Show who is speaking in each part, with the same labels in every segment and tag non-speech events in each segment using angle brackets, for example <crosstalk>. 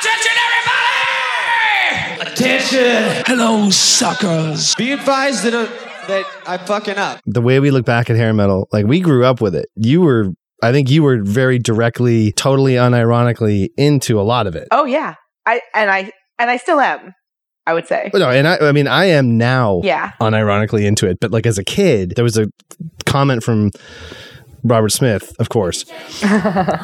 Speaker 1: Attention! Everybody! Attention! Hello, suckers.
Speaker 2: Be advised that, uh, that I'm fucking up.
Speaker 3: The way we look back at hair metal, like we grew up with it. You were, I think you were very directly, totally unironically into a lot of it.
Speaker 4: Oh yeah, I and I and I still am. I would say.
Speaker 3: No, and I, I mean, I am now
Speaker 4: Yeah.
Speaker 3: unironically into it. But like as a kid, there was a comment from Robert Smith, of course,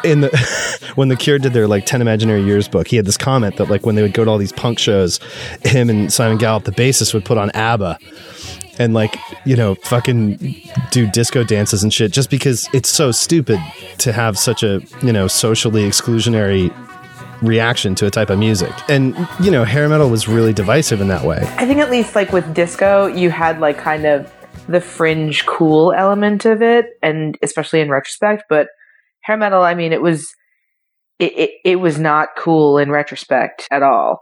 Speaker 3: in the <laughs> when the Cure did their like Ten Imaginary Years book. He had this comment that like when they would go to all these punk shows, him and Simon Gallup, the bassist, would put on ABBA. And like you know, fucking do disco dances and shit, just because it's so stupid to have such a you know socially exclusionary reaction to a type of music. And you know, hair metal was really divisive in that way.
Speaker 4: I think at least like with disco, you had like kind of the fringe cool element of it, and especially in retrospect. But hair metal, I mean, it was it, it, it was not cool in retrospect at all.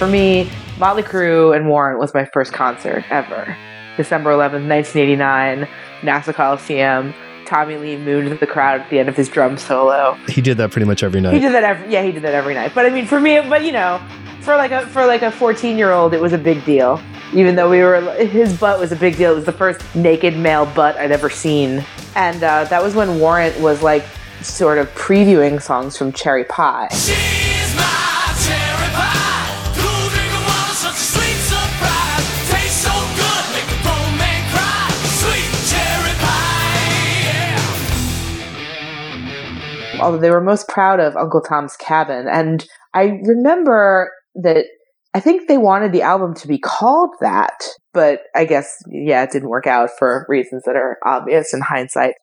Speaker 4: For me, Motley Crue and Warrant was my first concert ever. December 11th, 1989, Nassau Coliseum. Tommy Lee mooned the crowd at the end of his drum solo.
Speaker 3: He did that pretty much every night.
Speaker 4: He did that every yeah, he did that every night. But I mean, for me, but you know, for like a for like a 14 year old, it was a big deal. Even though we were, his butt was a big deal. It was the first naked male butt I'd ever seen, and uh, that was when Warrant was like sort of previewing songs from Cherry Pie. Although they were most proud of Uncle Tom's Cabin. And I remember that I think they wanted the album to be called that, but I guess, yeah, it didn't work out for reasons that are obvious in hindsight.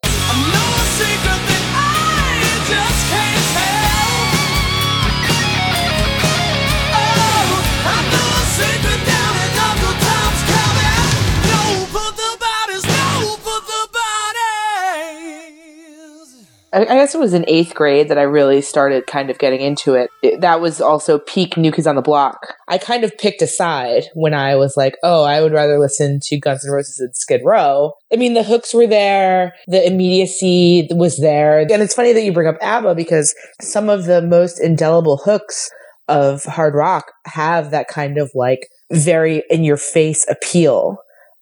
Speaker 4: I guess it was in eighth grade that I really started kind of getting into it. It- That was also peak New Kids on the Block. I kind of picked a side when I was like, oh, I would rather listen to Guns N' Roses and Skid Row. I mean, the hooks were there, the immediacy was there. And it's funny that you bring up ABBA because some of the most indelible hooks of hard rock have that kind of like very in your face appeal.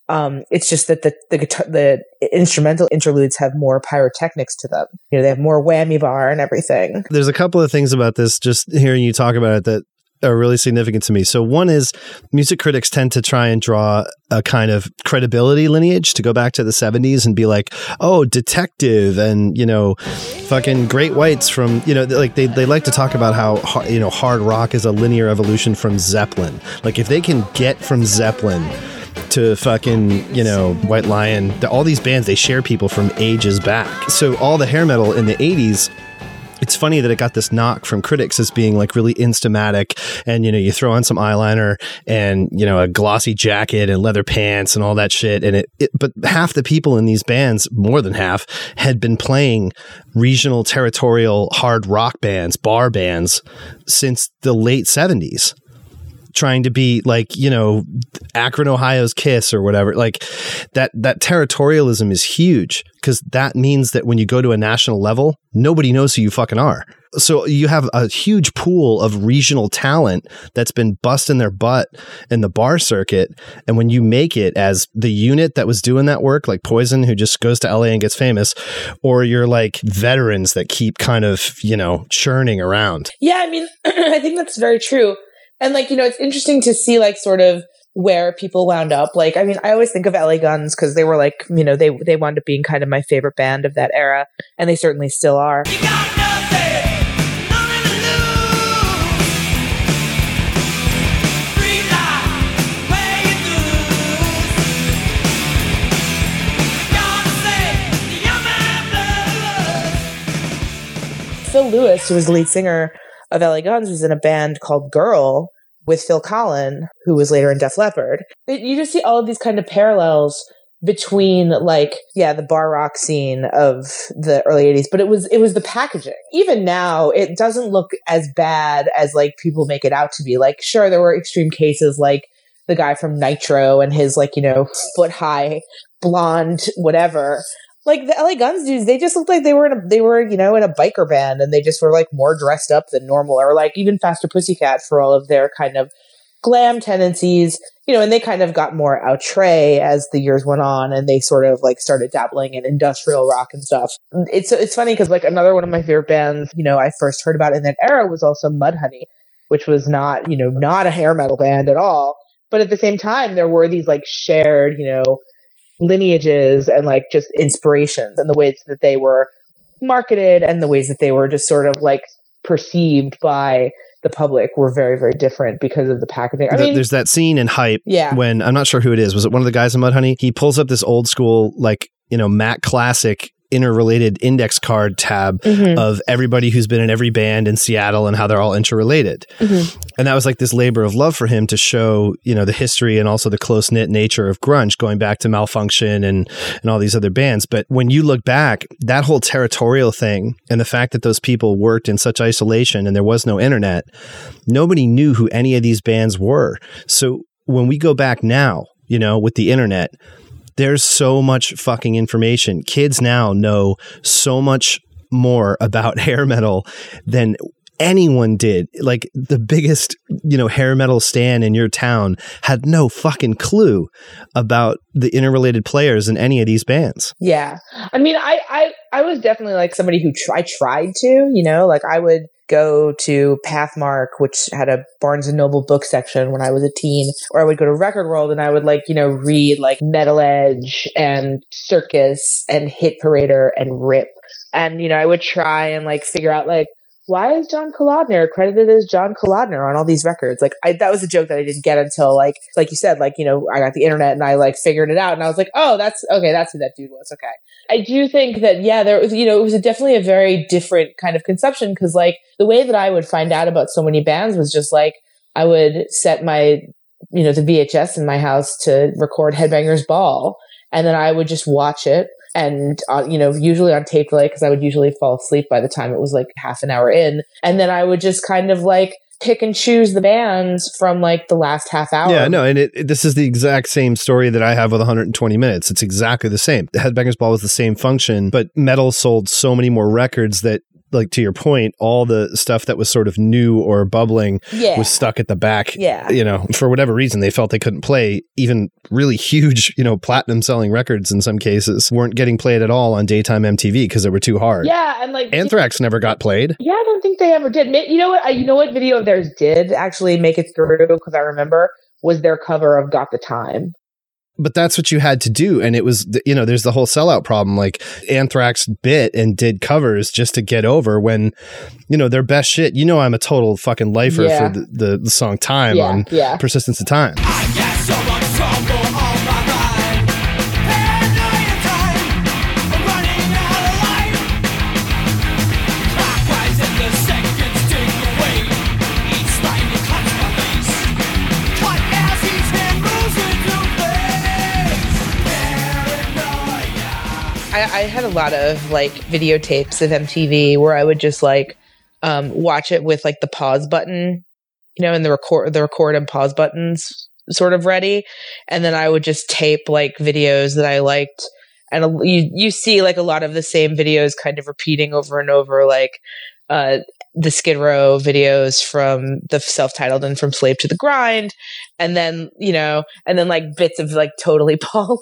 Speaker 4: Um, it's just that the the guitar, the instrumental interludes have more pyrotechnics to them. You know, they have more whammy bar and everything.
Speaker 3: There's a couple of things about this, just hearing you talk about it, that are really significant to me. So, one is music critics tend to try and draw a kind of credibility lineage to go back to the 70s and be like, oh, detective and, you know, fucking great whites from, you know, like they, they like to talk about how, you know, hard rock is a linear evolution from Zeppelin. Like, if they can get from Zeppelin to fucking you know White Lion, all these bands they share people from ages back. So all the hair metal in the '80s. It's funny that it got this knock from critics as being like really instamatic, and you know you throw on some eyeliner and you know a glossy jacket and leather pants and all that shit, and it, it. But half the people in these bands, more than half, had been playing regional, territorial hard rock bands, bar bands, since the late '70s trying to be like you know Akron Ohio's Kiss or whatever. Like that that territorialism is huge because that means that when you go to a national level nobody knows who you fucking are. So you have a huge pool of regional talent that's been busting their butt in the bar circuit and when you make it as the unit that was doing that work like Poison who just goes to LA and gets famous or you're like veterans that keep kind of you know churning around.
Speaker 4: Yeah, I mean, <clears throat> I think that's very true. And like, you know, it's interesting to see like sort of where people wound up. Like, I mean, I always think of LA Guns because they were like, you know, they they wound up being kind of my favorite band of that era, and they certainly still are. Phil Lewis, who was the lead singer of LA Guns, was in a band called Girl with Phil Collen, who was later in Def Leppard. You just see all of these kind of parallels between like yeah the bar rock scene of the early 80s but it was it was the packaging even now it doesn't look as bad as like people make it out to be like sure there were extreme cases like the guy from nitro and his like you know foot high blonde whatever like the LA Guns dudes, they just looked like they were in a they were you know in a biker band, and they just were like more dressed up than normal, or like even Faster Pussycat for all of their kind of glam tendencies, you know, and they kind of got more outre as the years went on, and they sort of like started dabbling in industrial rock and stuff. It's it's funny because like another one of my favorite bands, you know, I first heard about in that era was also Mudhoney, which was not you know not a hair metal band at all, but at the same time there were these like shared you know lineages and like just inspirations and the ways that they were marketed and the ways that they were just sort of like perceived by the public were very very different because of the packaging. I mean,
Speaker 3: there's that scene in Hype
Speaker 4: yeah.
Speaker 3: when I'm not sure who it is. Was it one of the guys in Mudhoney? He pulls up this old school like you know Mac Classic interrelated index card tab
Speaker 4: Mhm.
Speaker 3: of everybody who's been in every band in Seattle and how they're all interrelated.
Speaker 4: Mhm.
Speaker 3: And that was like this labor of love for him to show, you know, the history and also the close knit nature of grunge going back to Malfunkshun and and all these other bands. But when you look back, that whole territorial thing and the fact that those people worked in such isolation and there was no internet, nobody knew who any of these bands were. So when we go back now, you know, with the internet, there's so much fucking information. Kids now know so much more about <laughs> hair metal than anyone did. Like the biggest, you know, hair metal stand in your town had no fucking clue about the interrelated players in any of these bands.
Speaker 4: Yeah. I mean, I, I, I was definitely like somebody who I tried to, you know, like I would go to Pathmark, which had a Barnes and Noble book section when I was a teen, or I would go to Record World and I would like, you know, read like Metal Edge and Circus and Hit Parader and Rip. And, you know, I would try and like figure out like, why is John Kalodner credited as John Kalodner on all these records? Like, I, that was a joke that I didn't get until like, like you said, like, you know, I got the internet and I like figured it out and I was like, oh, that's okay. That's who that dude was. Okay. I do think that, yeah, there was, you know, it was a, definitely a very different kind of conception because like the way that I would find out about so many bands was just like, I would set my, you know, the VHS in my house to record Headbangers Ball and then I would just watch it and uh, you know usually on tape delay because i would usually fall asleep by the time it was like half an hour in and then i would just kind of like pick and choose the bands from like the last half hour
Speaker 3: Yeah, no, and it, it- this is the exact same story that I have with 120 minutes. It's exactly the same. The Headbangers Ball was the same function, but metal sold so many more records that like to your point, all the stuff that was sort of new or bubbling
Speaker 4: yeah
Speaker 3: was stuck at the back.
Speaker 4: Yeah.
Speaker 3: You know, for whatever reason, they felt they couldn't play even really huge, <laughs> you know, platinum selling records in some cases weren't getting played at all on daytime MTV because they were too hard.
Speaker 4: yeah and like
Speaker 3: Anthrax never got played.
Speaker 4: yeah i don't think they ever did you know what you know what video of theirs did actually make it through because i remember was their cover of got the time
Speaker 3: but that's what you had to do and it was the- you know there's the whole sellout problem like anthrax bit and did covers just to get over when you know their best shit you know i'm a total fucking lifer
Speaker 4: Yeah.
Speaker 3: for the, the, the song time
Speaker 4: Yeah,
Speaker 3: on
Speaker 4: yeah.
Speaker 3: persistence of time
Speaker 4: a lot of like videotapes of MTV where I would just like um, watch it with like the pause button, you know, and the record the record and pause buttons sort of ready, and then I would just tape like videos that I liked, and a- you you see like a lot of the same videos kind of repeating over and over, like uh, the Skid Row videos from the self-titled and from Slave to the Grind, and then you know, and then like bits of like totally <laughs> Polly.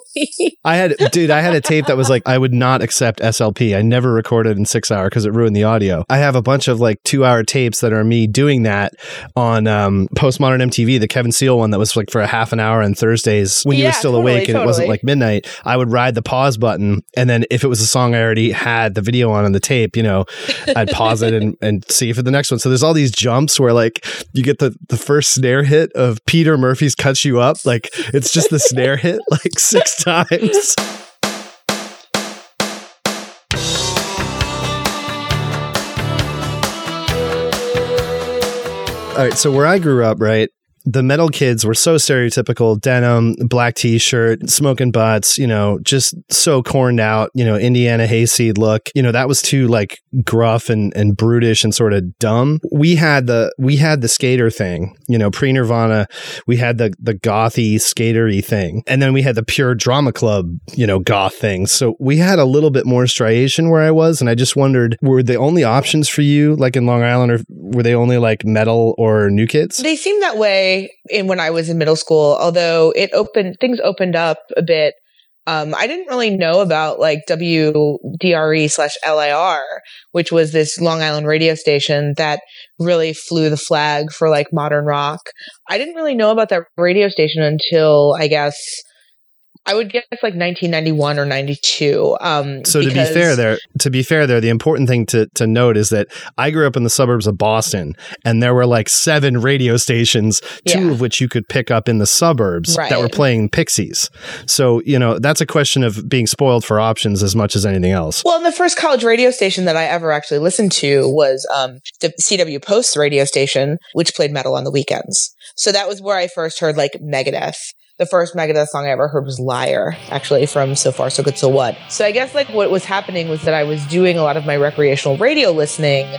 Speaker 3: i had dude i had a tape that was like i would not accept slp i never recorded in six hour because it ruined the audio. I have a bunch of like two hour tapes that are me doing that on um postmodern mtv the kevin seal one that was like for a half an hour on thursdays when you were still
Speaker 4: totally,
Speaker 3: awake and it wasn't like midnight. I would ride the pause button and then if it was a song i already had the video on on the tape you know i'd pause it and, and see for the next one. So there's all these jumps where like you get the the first snare hit of peter murphy's cuts you up. Like it's just the snare hit <laughs> like six <laughs> times. All right so where i grew up right the metal kids were so stereotypical denim, black t shirt, smoking butts, you know, just so corned out, you know, Indiana hayseed look. You know, that was too like gruff and, and brutish and sort of dumb. We had the we had the skater thing, you know, pre Nirvana, we had the the gothy skatery thing. And then we had the pure drama club, you know, goth thing. So we had a little bit more striation where I was, and I just wondered, were the only options for you like in Long Island or were they only like metal or new kids?
Speaker 4: They seemed that way in when I was in middle school, although it opened things opened up a bit. Um, I didn't really know about like WDRE slash LIR, which was this Long Island radio station that really flew the flag for like modern rock. I didn't really know about that radio station until I guess I would guess like 1991 or 92. Um,
Speaker 3: So to be fair there, to be fair there, the important thing to, to note is that I grew up in the suburbs of Boston and there were like seven radio stations, two
Speaker 4: Yeah.
Speaker 3: of which you could pick up in the suburbs that were playing Pixies. So, you know, that's a question of being spoiled for options as much as anything else.
Speaker 4: Well, and the first college radio station that I ever actually listened to was um, the CW Post radio station, which played metal on the weekends. So that was where I first heard like Megadeth. The first Megadeth song I ever heard was Liar, actually from So Far So Good So What. So I guess like what was happening was that I was doing a lot of my recreational radio listening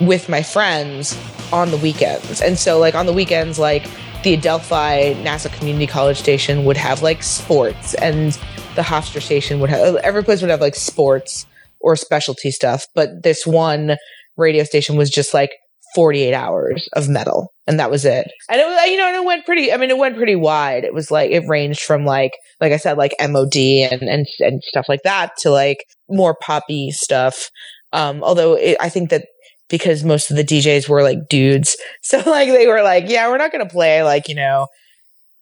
Speaker 4: with my friends on the weekends. And so like on the weekends, like the Adelphi Nassau Community College station would have like sports and the Hofstra station would have every place would have like sports or specialty stuff. But this one radio station was just like 48 hours of metal and that was it. And it was, you know, it went pretty, I mean, it went pretty wide. It was like, it ranged from like, like I said, like MOD and, and, and stuff like that to like more poppy stuff. Um, although it, I think that because most of the DJs were like dudes. <laughs> So like they were like, yeah, we're not to play like, you know,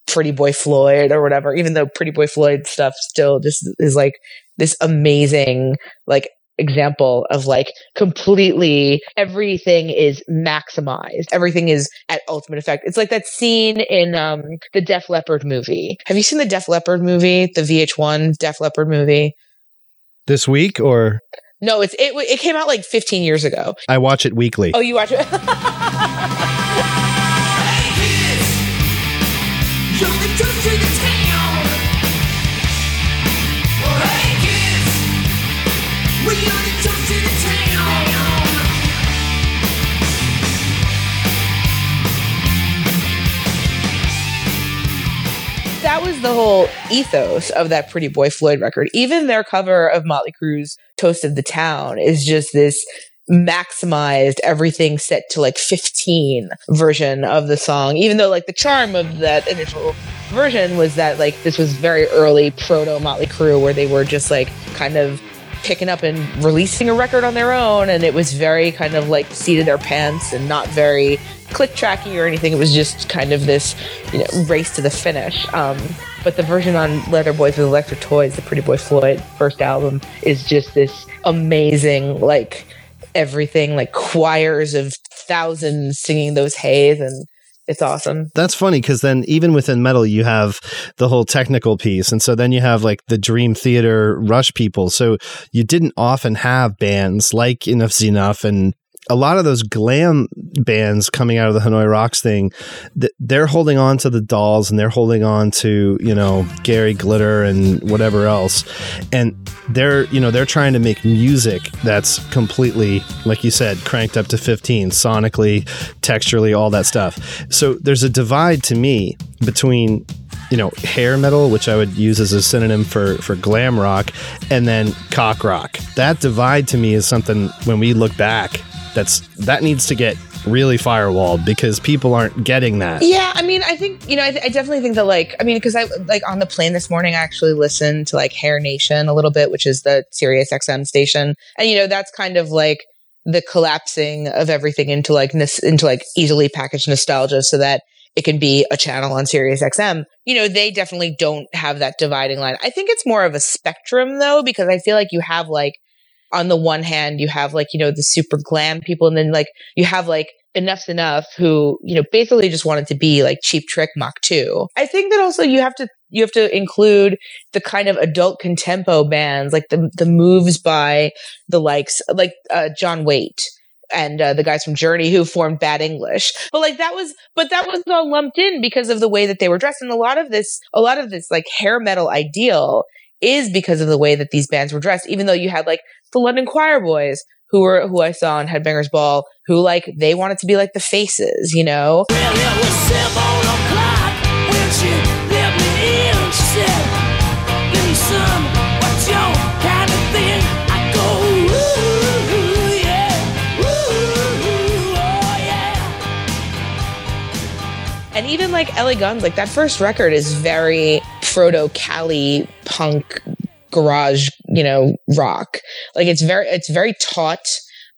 Speaker 4: Pretty Boy Floyd or whatever, even though Pretty Boy Floyd stuff still just is like this amazing, like, example of like completely everything is maximized. Everything is at ultimate effect. It's like that scene in um the Def Leppard movie. Have you seen the Def Leppard movie? The VH1 Def Leppard movie?
Speaker 3: This week or
Speaker 4: No, it's it it came out like 15 years ago.
Speaker 3: I watch it weekly.
Speaker 4: Oh, you watch it? <laughs>
Speaker 1: You're the the
Speaker 4: whole ethos of that Pretty Boy Floyd record. Even their cover of Motley Crue's Toast of the Town is just this maximized everything set to like 15 version of the song. Even though like the charm of that initial version was that like this was very early proto Motley Crue where they were just like kind of picking up and releasing a record on their own and it was very kind of like seat of their pants and not very click tracky or anything. It was just kind of this you know race to the finish. Um, but the version on leather boys with electric toys the pretty boy floyd first album is just this amazing like everything like choirs of thousands singing those hays and it's awesome
Speaker 3: That's funny because then even within metal, you have the whole technical piece. And so then you have like the Dream Theater Rush people. So you didn't often have bands like Enuff Z'Nuff and a lot of those glam bands coming out of the Hanoi Rocks thing, they're holding on to the dolls and they're holding on to, you know, Gary Glitter and whatever else. And they're, you know, they're trying to make music that's completely, like you said, cranked up to 15, sonically, texturally, all that stuff. So there's a divide to me between you know hair metal which i would use as a synonym for for glam rock and then cock rock that divide to me is something when we look back that's that needs to get really firewalled because people aren't getting that
Speaker 4: Yeah, I mean, I think you know, I, th- I definitely think that like, I mean, because I like on the plane this morning, I actually listened to like Hair Nation a little bit, which is the Sirius XM station, and you know, that's kind of like the collapsing of everything into like into like easily packaged nostalgia, so that it can be a channel on Sirius XM. You know, they definitely don't have that dividing line. I think it's more of a spectrum though, because I feel like you have like on the one hand, you have like, you know, the super glam people, and then like you have like Enuff Z'Nuff who, you know, basically just wanted to be like cheap trick Mach 2. I think that also you have to you have to include the kind of adult contempo bands, like the the moves by the likes like uh, John Waite. and uh, the guys from Journey who formed Bad English. But like that was, but that was all lumped in because of the way that they were dressed. And a lot of this, a lot of this like hair metal ideal is because of the way that these bands were dressed. Even though you had like the London Quireboys who were who I saw on Headbangers Ball, who like they wanted to be like the faces, you know. And even like LA Guns, like that first record is very proto Cali punk garage, you know, rock. Like it's very it's very taut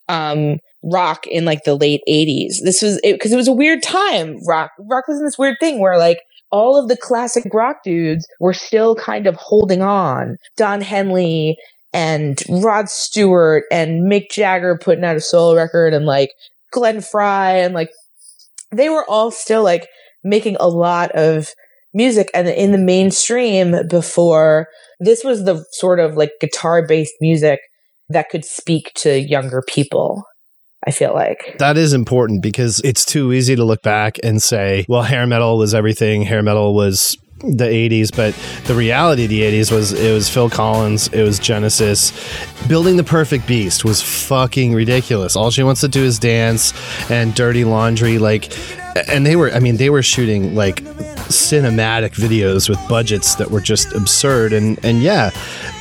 Speaker 4: um rock in like the late 80s. This was because it, was a weird time. Rock rock was in this weird thing where like all of the classic rock dudes were still kind of holding on. Don Henley and Rod Stewart and Mick Jagger putting out a solo record and like Glenn Frey and like they were all still like making a lot of music and in the mainstream before this was the sort of like guitar based music that could speak to younger people. I feel like
Speaker 3: That is important because it's too easy to look back and say, well, hair metal was everything. Hair metal was the 80s, but the reality of the 80s was it was Phil Collins, it was Genesis. Building the Perfect Beast was fucking ridiculous. All she wants to do is dance and dirty laundry like and they were I mean they were shooting like cinematic videos with budgets that were just absurd. And and yeah,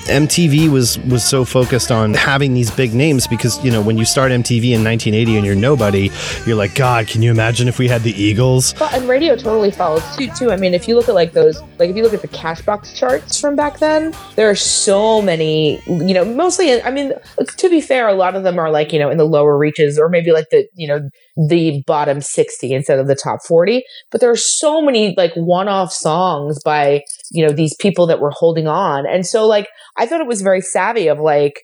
Speaker 3: MTV was was so focused on having these big names because you know when you start MTV in 1980 and you're nobody, you're like, God, can you imagine if we had the Eagles?
Speaker 4: Well, and radio totally follows suit too. I mean, if you look at like those, like if you look at the Cashbox charts from back then, there are so many. You know, mostly. I mean, to be fair, a lot of them are like you know in the lower reaches or maybe like the you know the bottom 60 instead of the top 40. But there are so many like one-off songs by you know these people that were holding on, and so like I thought it was very savvy of like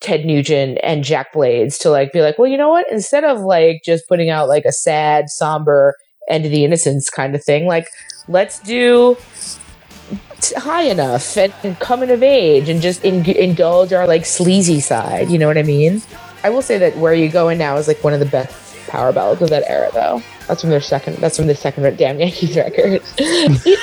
Speaker 4: Ted Nugent and Jack Blades to like be like, well, you know what? Instead of like just putting out like a sad, somber end of the innocence kind of thing, like let's do high enough and, and coming of age and just in- indulge our like sleazy side. You know what I mean? I will say that Where You Going Now is like one of the best power ballads of that era, though. That's from their second. That's from the second Damn Yankees <laughs> record. <laughs>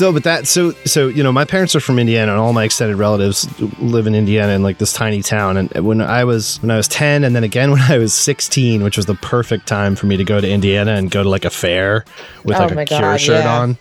Speaker 3: No, but that so so you know my parents are from Indiana and all my extended relatives live in Indiana in like this tiny town. And when I was when I was ten, and then again <laughs> when I was sixteen, which was the perfect time for me to go to Indiana and go to like a fair with
Speaker 4: Oh
Speaker 3: like a Cure shirt
Speaker 4: yeah.
Speaker 3: on.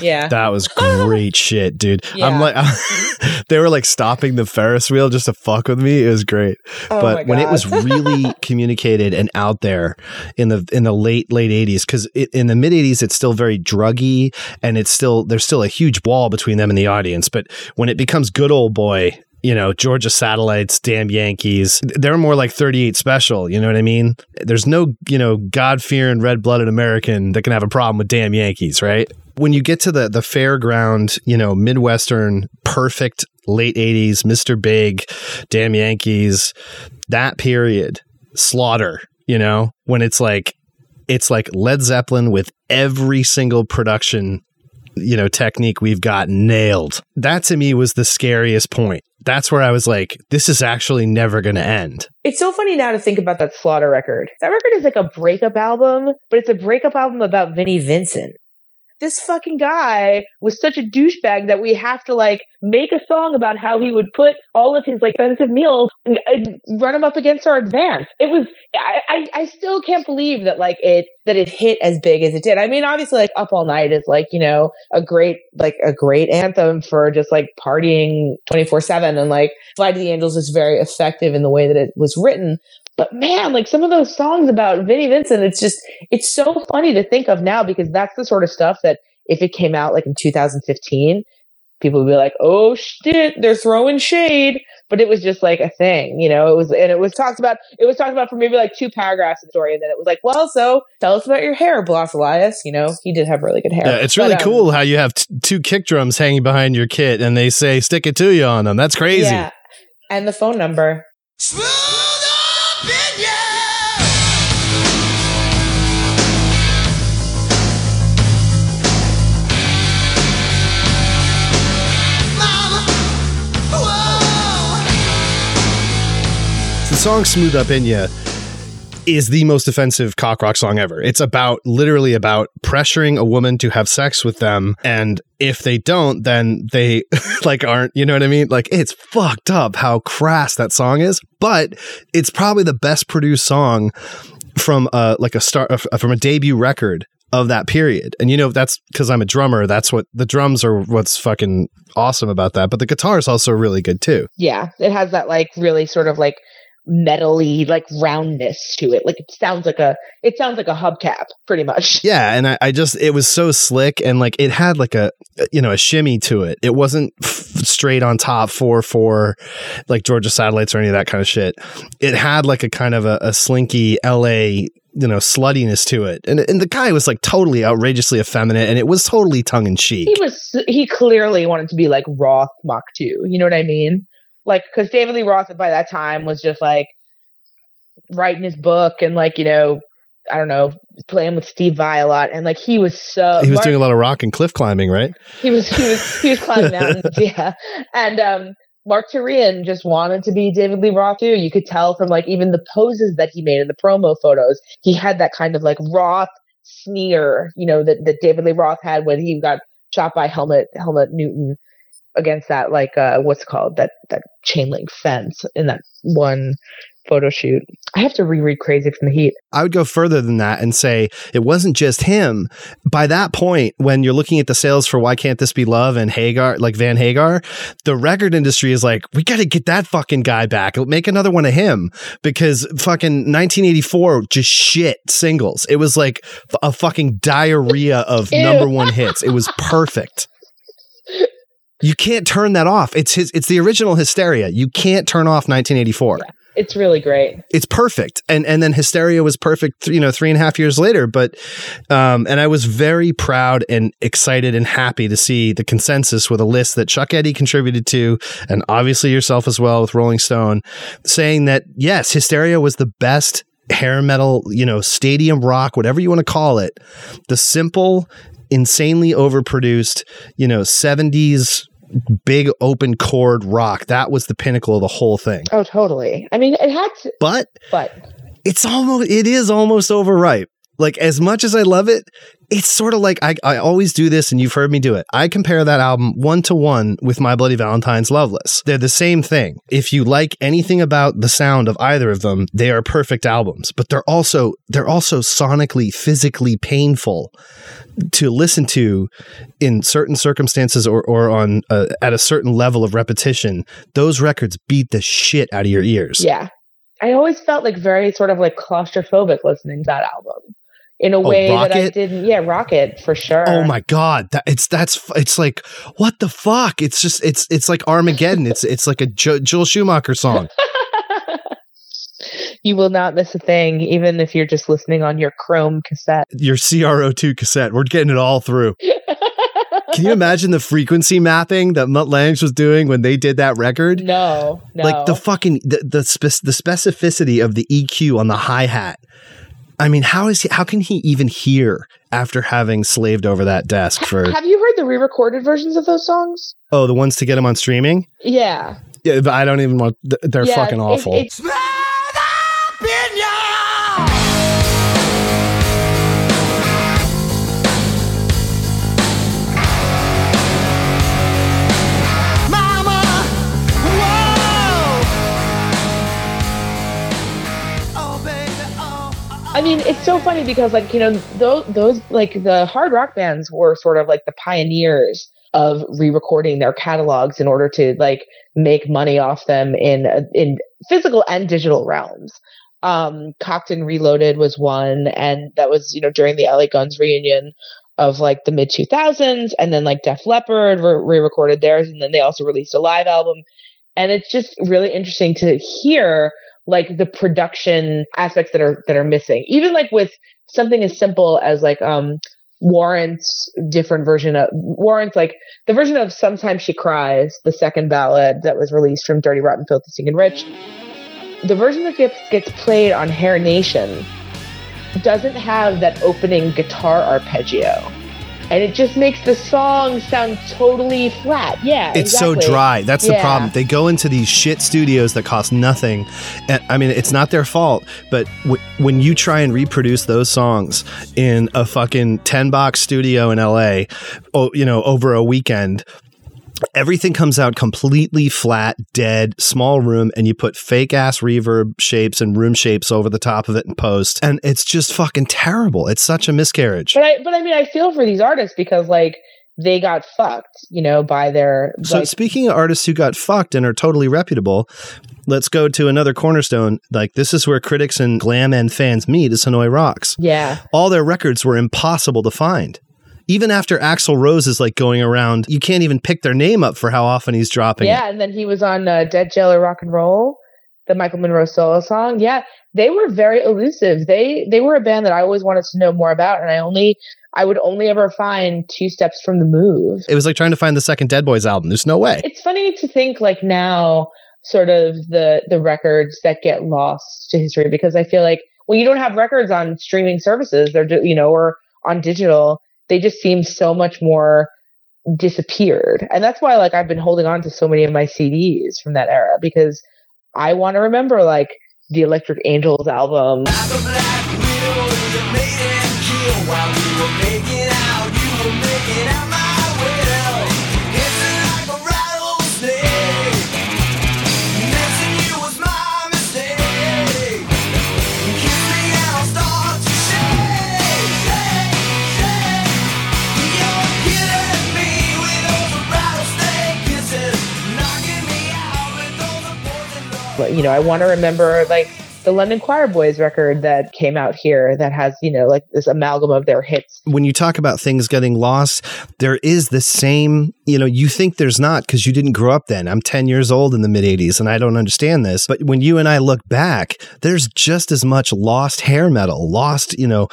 Speaker 4: Yeah.
Speaker 3: That was great <laughs> shit, dude. I'm
Speaker 4: Yeah.
Speaker 3: like, <laughs> they were like stopping the Ferris wheel just to fuck with me. It was great.
Speaker 4: Oh
Speaker 3: but when it was really <laughs> communicated and out there in the in the late late 80s, because in the mid 80s it's still very druggy and it's still there's still a huge wall between them and the audience. But when it becomes good old boy. You know, Georgia Satellites, damn Yankees. They're more like 38 special. You know what I mean? There's no, you know, God fearing red blooded American that can have a problem with damn Yankees, right? when you get to the the fairground, you know, Midwestern, perfect late '80s, Mr. Big, damn Yankees, that period, slaughter, you know, when it's like it's like Led Zeppelin with every single production, you know, technique we've got nailed. That to me was the scariest point. That's where I was like, this is actually never going to end.
Speaker 4: It's so funny now to think about that Slaughter record. That record is like a breakup album, but it's a breakup album about Vinnie Vincent. This fucking guy was such a douchebag that we have to like make a song about how he would put all of his like expensive meals and, and run them up against our advance. It was, I, I, I still can't believe that like it, that it hit as big as it did. I mean, obviously like Up All Night is like, you know, a great, like a great anthem for just like partying 24 seven and like Fly to the Angels is very effective in the way that it was written. But man, like some of those songs about Vinnie Vincent, it's just, it's so funny to think of now because that's the sort of stuff that if it came out like in 2015, people would be like, oh shit, they're throwing shade. But it was just like a thing, you know, it was, and it was talked about, it was talked about for maybe like two paragraphs of the story. And then it was like, well, so tell us about your hair, Blas Elias. You know, he did have really good hair.
Speaker 3: Yeah, it's really
Speaker 4: But, um,
Speaker 3: cool how you have t- two kick drums hanging behind your kit and they say "stick it to you" on them. That's crazy.
Speaker 4: Yeah. And the phone number.
Speaker 3: The song "Smooth Up in Ya." is the most offensive cock rock song ever. It's about literally about pressuring a woman to have sex with them and if they don't then they <laughs> like aren't, you know what I mean? Like it's fucked up how crass that song is, but it's probably the best produced song from uh like a start uh, from a debut record of that period. And you know that's cuz I'm a drummer, that's what the drums are what's fucking awesome about that, but the guitar is also really good too.
Speaker 4: Yeah, it has that like really sort of like metally like roundness to it. Like it sounds like a it sounds like a hubcap pretty much.
Speaker 3: Yeah, and I, I just it was so slick and like it had like a uh, you know a shimmy to it. It wasn't f- straight on top four four like Georgia satellites or any of that kind of shit. It had like a kind of a, a slinky L.A. you know sluttiness to it, and and the guy was like totally outrageously effeminate, and it was totally tongue in cheek.
Speaker 4: He was he clearly wanted to be like Roth Mach 2. You know what I mean? Like cuz David Lee Roth by that time was just like writing his book and like, you know, I don't know, playing with Steve Vai a lot and like he was so
Speaker 3: He was
Speaker 4: Mark-
Speaker 3: doing a lot of rock and cliff climbing, right?
Speaker 4: he was he was he was climbing mountains, <laughs> yeah. And um Marq Torien just wanted to be David Lee Roth too. You could tell from like even the poses that he made in the promo photos. He had that kind of like Roth sneer, you know, that, that David Lee Roth had when he got shot by Helmut Helmut Newton against that like uh what's it called that that chain link fence in that one photo shoot. I have to reread Crazy from the Heat.
Speaker 3: I would go further than that and say it wasn't just him. By that point, when you're looking at the sales for Why Can't This Be Love and Hagar, like Van Hagar, the record industry is like, we got to get that fucking guy back. Make another one of him because fucking 1984 just shit singles. It was like a fucking diarrhea of <laughs> number one hits. It was perfect. <laughs> You can't turn that off. It's his. It's the original Hysteria. You can't turn off 1984
Speaker 4: It's really great.
Speaker 3: it's perfect and and then hysteria was perfect you know three and a half years later but um and i was very proud and excited and happy to see the consensus with a list that chuck eddy contributed to and obviously yourself as well with rolling stone saying that yes hysteria was the best hair metal you know stadium rock whatever you want to call it the simple insanely overproduced you know 70s big open chord rock that was the pinnacle of the whole thing
Speaker 4: Oh, totally. I mean, it had to,
Speaker 3: but
Speaker 4: but
Speaker 3: it's almost it is almost overripe. Like as much as I love it, it's sort of like I, I always do this, and you've heard me do it. I compare that album one to one with My Bloody Valentine's Loveless. They're the same thing. If you like anything about the sound of either of them, they are perfect albums. But they're also they're also sonically, physically painful to listen to in certain circumstances or or on uh, at a certain level of repetition. Those records beat the shit out of your ears.
Speaker 4: yeah. I always felt like very sort of like claustrophobic listening to that album in a oh, way that I
Speaker 3: Oh,
Speaker 4: didn't. Yeah, Rocket for sure.
Speaker 3: Oh my god, that it's that's it's like what the fuck? It's just it's it's like Armageddon. it's it's like a jo- Joel Schumacher song. <laughs>
Speaker 4: you will not miss a thing, even if you're just listening on your Chrome cassette.
Speaker 3: Your CRO2 cassette. We're getting it all through. <laughs> Can you imagine the frequency mapping that Mutt Lange was doing when they did that record?
Speaker 4: no, no.
Speaker 3: Like the fucking the the, spec- the specificity of the EQ on the hi hat. I mean, how is he? How can he even hear after having slaved over that desk for?
Speaker 4: Have you heard the re-recorded versions of those songs?
Speaker 3: Oh, the ones to get him on streaming.
Speaker 4: Yeah,
Speaker 3: Yeah, but I don't even want. They're
Speaker 4: Yeah,
Speaker 3: fucking
Speaker 4: it-
Speaker 3: awful.
Speaker 4: it's- mean, it's so funny because like you know those those like the hard rock bands were sort of like the pioneers of re-recording their catalogs in order to like make money off them in in physical and digital realms. Um, Cocked & Reloaded was one, and that was you know during the LA Guns reunion of like the mid 2000s, and then like Def Leppard re- re-recorded theirs, and then they also released a live album. And it's just really interesting to hear like the production aspects that are that are missing. Even like with something as simple as like um Warrant's different version of Warrant's like the version of Sometimes She Cries, the second ballad that was released from Dirty Rotten Filthy and Rich. The version that gets gets played on Hair Nation doesn't have that opening guitar arpeggio and it just makes the song sound totally flat. Yeah,
Speaker 3: It's so dry. That's the problem. They go into these shit studios that cost nothing. And I mean, it's not their fault, but w- when you try and reproduce those songs in a fucking 10 box studio in LA, oh, you know, over a weekend, everything comes out completely flat, dead, small room, and you put fake ass reverb shapes and room shapes over the top of it in post. And it's just fucking terrible. It's such a miscarriage.
Speaker 4: But I, but I mean, I feel for these artists because like they got fucked, you know, by their
Speaker 3: So
Speaker 4: like,
Speaker 3: speaking of artists who got fucked and are totally reputable, let's go to another cornerstone. Like this is where critics and glam and fans meet is Hanoi Rocks.
Speaker 4: yeah.
Speaker 3: All their records were impossible to find. Even after Axl Rose is like going around, you can't even pick their name up for how often he's dropping
Speaker 4: Yeah,
Speaker 3: it.
Speaker 4: and then he was on uh, Dead Jail or Rock and Roll, the Michael Monroe solo song. Yeah, they were very elusive. They they were a band that I always wanted to know more about, and I only I would only ever find two steps from the move.
Speaker 3: It was like trying to find the second Dead Boys album. There's no way.
Speaker 4: It's funny to think like now, sort of the the records that get lost to history because I feel like when you don't have records on streaming services, they're you know or on digital, they just seem so much more disappeared. And that's why like I've been holding on to so many of my CDs from that era because I want to remember like the Electric Angels album. You know, I want to remember like the London Quireboys record that came out here that has, you know, like this amalgam of their hits.
Speaker 3: when you talk about things getting lost, there is the same, you know, you think there's not because you didn't grow up then. I'm 10 years old in the mid 80s and I don't understand this. But when you and I look back, there's just as much lost hair metal, lost, you know,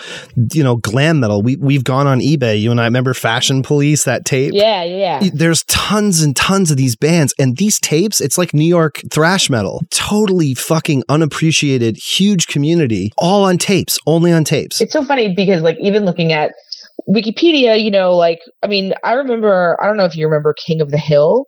Speaker 3: you know, glam metal. We, we've gone on eBay. You and I remember Fashion Police, that tape.
Speaker 4: Yeah, yeah. yeah.
Speaker 3: There's tons and tons of these bands, and these tapes, it's like New York thrash metal. Totally fucking unappreciated, huge community, all on tapes, only on tapes.
Speaker 4: It's so funny because like even looking at Wikipedia, you know, like I mean, I remember I don't know if you remember King of the Hill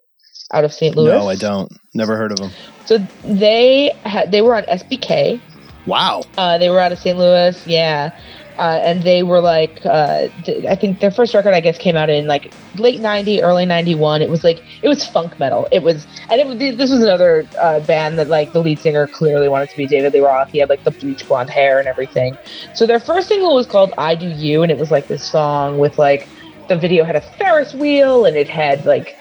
Speaker 4: out of St. Louis.
Speaker 3: No, I don't. Never heard of them.
Speaker 4: So they had they were on SBK.
Speaker 3: Wow.
Speaker 4: Uh, they were out of St. Louis, yeah. Uh, and they were like, uh, th- I think their first record, I guess, came out in like late '90, early '91. It was like it was funk metal. It was, and it this was another uh, band that like the lead singer clearly wanted to be David Lee Roth. He had like the bleach blonde hair and everything. So their first single was called "I Do You," and it was like this song with like the video had a Ferris wheel and it had like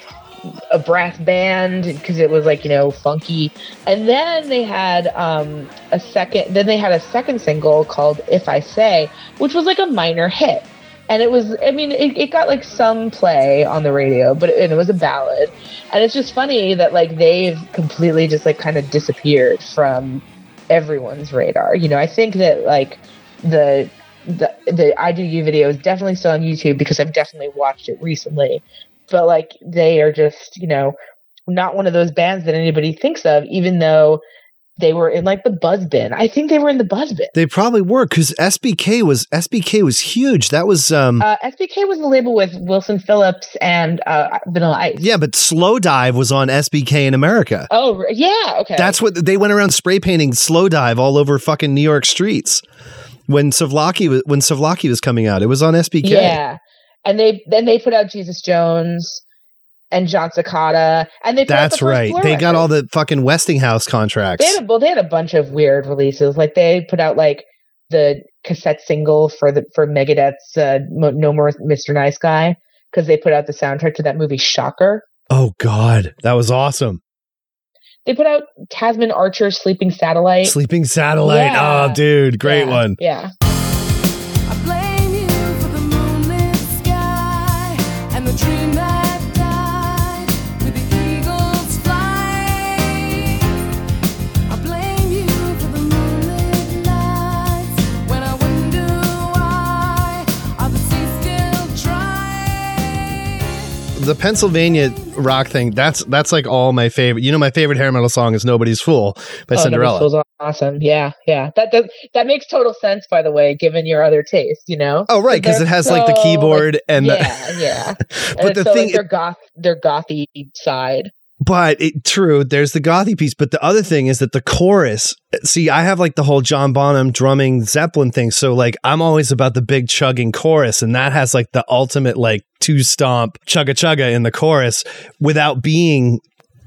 Speaker 4: a brass band because it was like you know funky. And then they had um a second then they had a second single called if i say which was like a minor hit. And it was i mean it, it got like some play on the radio but it, it was a ballad. And it's just funny that like they've completely just like kind of disappeared from everyone's radar. You know i think that like the the the I do you video is definitely still on YouTube because I've definitely watched it recently. But like they are just, you know, not one of those bands that anybody thinks of, even though they were in like the buzz bin. I think they were in the buzz bin.
Speaker 3: They probably were because SBK was SBK was huge. That was um
Speaker 4: Uh, SBK was the label with Wilson Phillips and uh, Vanilla Ice.
Speaker 3: yeah, but Slow Dive was on SBK in America.
Speaker 4: Oh, yeah. Okay.
Speaker 3: That's what they went around spray painting Slow Dive all over fucking New York streets. When Souvlaki was when Souvlaki was coming out, it was on SBK.
Speaker 4: yeah. And they then they put out Jesus Jones and Jon Secada, and they the
Speaker 3: That's
Speaker 4: first
Speaker 3: right. They got all the fucking Westinghouse contracts.
Speaker 4: They had a, well, they had a bunch of weird releases. Like they put out like the cassette single for the for Megadeth's uh, "No More Mr. Nice Guy" because they put out the soundtrack to that movie Shocker.
Speaker 3: oh God, that was awesome.
Speaker 4: They put out Tasmin Archer's "Sleeping Satellite."
Speaker 3: Sleeping Satellite.
Speaker 4: Yeah.
Speaker 3: Oh, dude, great
Speaker 4: Yeah,
Speaker 3: one.
Speaker 4: Yeah.
Speaker 5: The seas still dry.
Speaker 3: the Pennsylvania rock thing. That's that's like all my favorite. You know, my favorite hair metal song is "Nobody's Fool" by
Speaker 4: Oh,
Speaker 3: Cinderella.
Speaker 4: Nobody's Fool's awesome. Yeah, yeah. That does that makes total sense. By the way, given your other taste, you know.
Speaker 3: Oh, right, because it has like the
Speaker 4: so,
Speaker 3: keyboard and the,
Speaker 4: yeah, yeah. <laughs>
Speaker 3: But the
Speaker 4: so,
Speaker 3: thing,
Speaker 4: like, their goth, their gothy side.
Speaker 3: But it, true, there's the gothy piece. But the other thing is that the chorus. See, I have like the whole John Bonham drumming Zeppelin thing. So like, I'm always about the big chugging chorus, and that has like the ultimate like two stomp chugga chugga in the chorus without being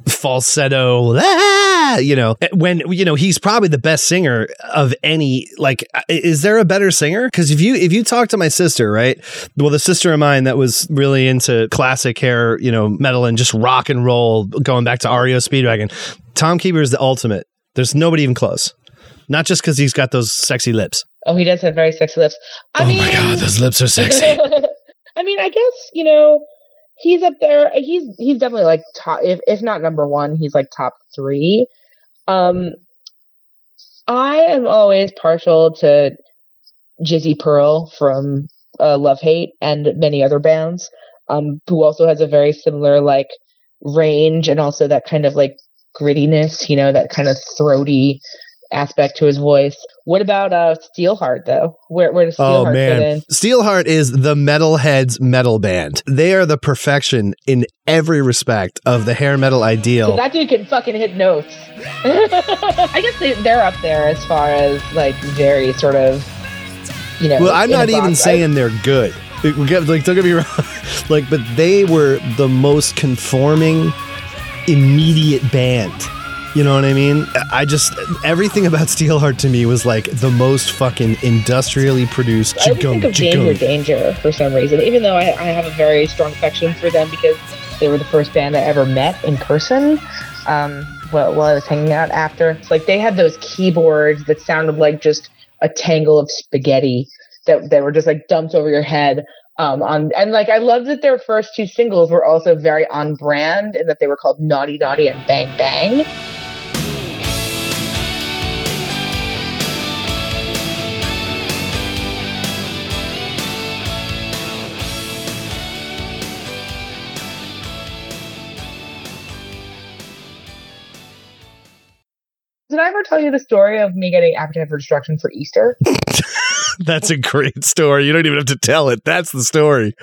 Speaker 3: falsetto. "Ah," You know, when you know he's probably the best singer of any. Like, is there a better singer? Because if you if you talk to my sister, right? Well, the sister of mine that was really into classic hair, you know, metal and just rock and roll, going back to REO Speedwagon. Tom Keifer is the ultimate. There's nobody even close. Not just because he's got those sexy lips.
Speaker 4: Oh, he does have very sexy lips. I
Speaker 3: oh
Speaker 4: mean,
Speaker 3: my god, those lips are sexy. <laughs>
Speaker 4: I mean, I guess you know he's up there. He's he's definitely like top, if if not number one, he's like top three. Um, I am always partial to Jizzy Pearl from uh, Love Hate and many other bands, um, who also has a very similar like range and also that kind of like grittiness, you know, that kind of throaty aspect to his voice. What about uh Steelheart though? Where where does Steelheart
Speaker 3: Oh
Speaker 4: fit in?
Speaker 3: man, Steelheart is the metalheads metal band. They are the perfection in every respect of the hair metal ideal.
Speaker 4: that dude can fucking hit notes. <laughs> I guess they, they're up there as far as like very sort of, you know.
Speaker 3: Well, I'm not even
Speaker 4: box.
Speaker 3: Saying they're good. It- we get- Like, don't get me wrong. <laughs> Like, but they were the most conforming, immediate band. You know what I mean? I just everything about Steelheart to me was like the most fucking industrially produced.
Speaker 4: I would think of Danger. Danger for some reason, even though I, I have a very strong affection for them because they were the first band I ever met in person. Um, while, while I was hanging out after, it's like they had those keyboards that sounded like just a tangle of spaghetti that that were just like dumped over your head. Um, on and like I love that their first two singles were also very on brand and that they were called Naughty Naughty and Bang Bang. I ever tell you the story of me getting appetite for destruction for Easter? <laughs>
Speaker 3: That's a great story. You don't even have to tell it. That's the story.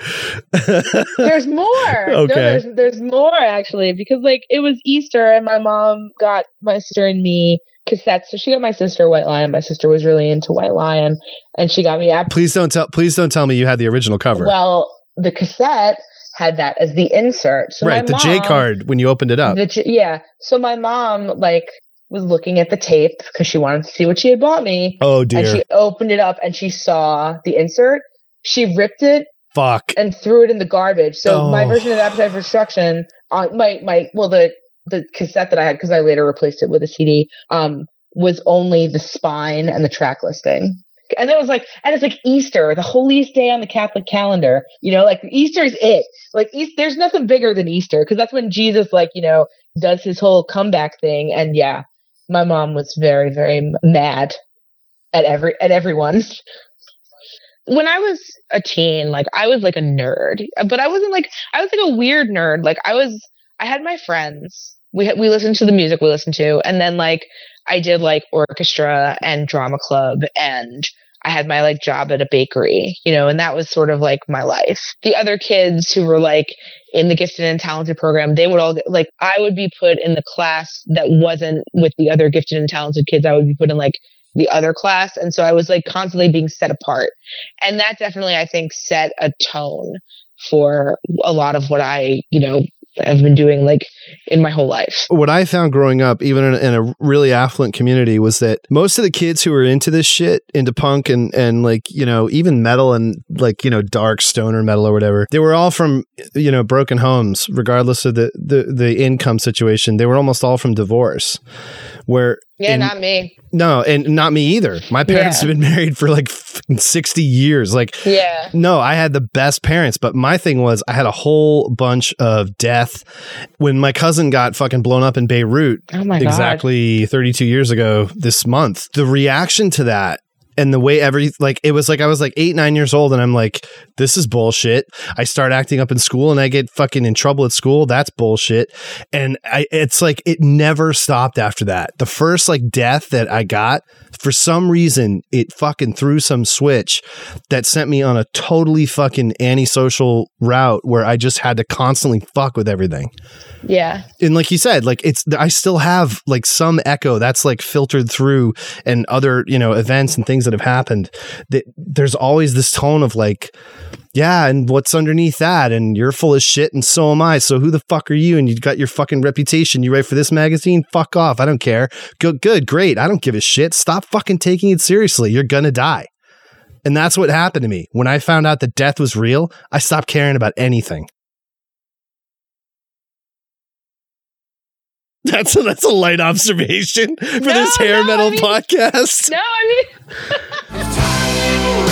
Speaker 3: <laughs>
Speaker 4: there's more.
Speaker 3: Okay.
Speaker 4: No, there's there's more actually because like it was Easter and my mom got my sister and me cassettes. So she got my sister White Lion. My sister was really into White Lion, and she got me app.
Speaker 3: please don't tell. Please don't tell me you had the original cover.
Speaker 4: Well, the cassette had that as the insert. So
Speaker 3: right, the J card when you opened it up.
Speaker 4: J- yeah. So my mom like was looking at the tape because she wanted to see what she had bought me.
Speaker 3: oh dear!
Speaker 4: And she opened it up and she saw the insert. She ripped it
Speaker 3: fuck.
Speaker 4: and threw it in the garbage. So my
Speaker 3: Oh.
Speaker 4: version of Appetite for Destruction on my my well the the cassette that I had because I later replaced it with a CD um was only the spine and the track listing. And it was like, and it's like Easter, the holiest day on the Catholic calendar. You know, like Easter is it. Like East, there's nothing bigger than Easter because that's when Jesus, like you know, does his whole comeback thing. And yeah, my mom was very, very mad at every at everyone. when I was a teen, like I was like a nerd, but I wasn't like I was like a weird nerd. Like I was, I had my friends. We we listened to the music we listened to, and then like I did like orchestra and drama club, and I had my like job at a bakery, you know, and that was sort of like my life. The other kids who were like in the gifted and talented program, they would all get, like I would be put in the class that wasn't with the other gifted and talented kids. I would be put in like the other class, and so I was like constantly being set apart and that definitely i think set a tone for a lot of what i you know have been doing like in my whole life
Speaker 3: what I found growing up, even in, in a really affluent community, was that most of the kids who were into this shit, into punk and and like you know even metal and like you know dark stoner metal or whatever, they were all from you know broken homes, regardless of the the, the income situation. They were almost all from divorce, where
Speaker 4: yeah
Speaker 3: in-
Speaker 4: not me
Speaker 3: no, and not me either. My parents
Speaker 4: Yeah.
Speaker 3: have been <laughs> married for like sixty years, like.
Speaker 4: yeah
Speaker 3: No, I had the best parents, but my thing was I had a whole bunch of death when my cousin got fucking blown up in Beirut
Speaker 4: oh my god
Speaker 3: exactly 32 years ago this month. The reaction to that and the way every like it was like I was like eight nine years old and I'm like this is bullshit. I start acting up in school and I get fucking in trouble at school. That's bullshit. And I it's like it never stopped after that. The first like death that I got for some reason it fucking threw some switch that sent me on a totally fucking antisocial route where I just had to constantly fuck with everything
Speaker 6: Yeah.
Speaker 3: and like you said like it's i still have like some echo that's like filtered through and other you know events and things that have happened that there's always this tone of like yeah and what's underneath that? And you're full of shit and so am i. So who the fuck are you? And you got your fucking reputation. You write for this magazine? Fuck off. I don't care. Good good great. I don't give a shit. Stop fucking taking it seriously. You're gonna die. And that's what happened to me. When i found out that death was real i stopped caring about anything <laughs> That's a, that's a light observation for
Speaker 6: No,
Speaker 3: this hair
Speaker 6: no,
Speaker 3: metal
Speaker 6: I mean-
Speaker 3: podcast.
Speaker 6: No, I mean, <laughs>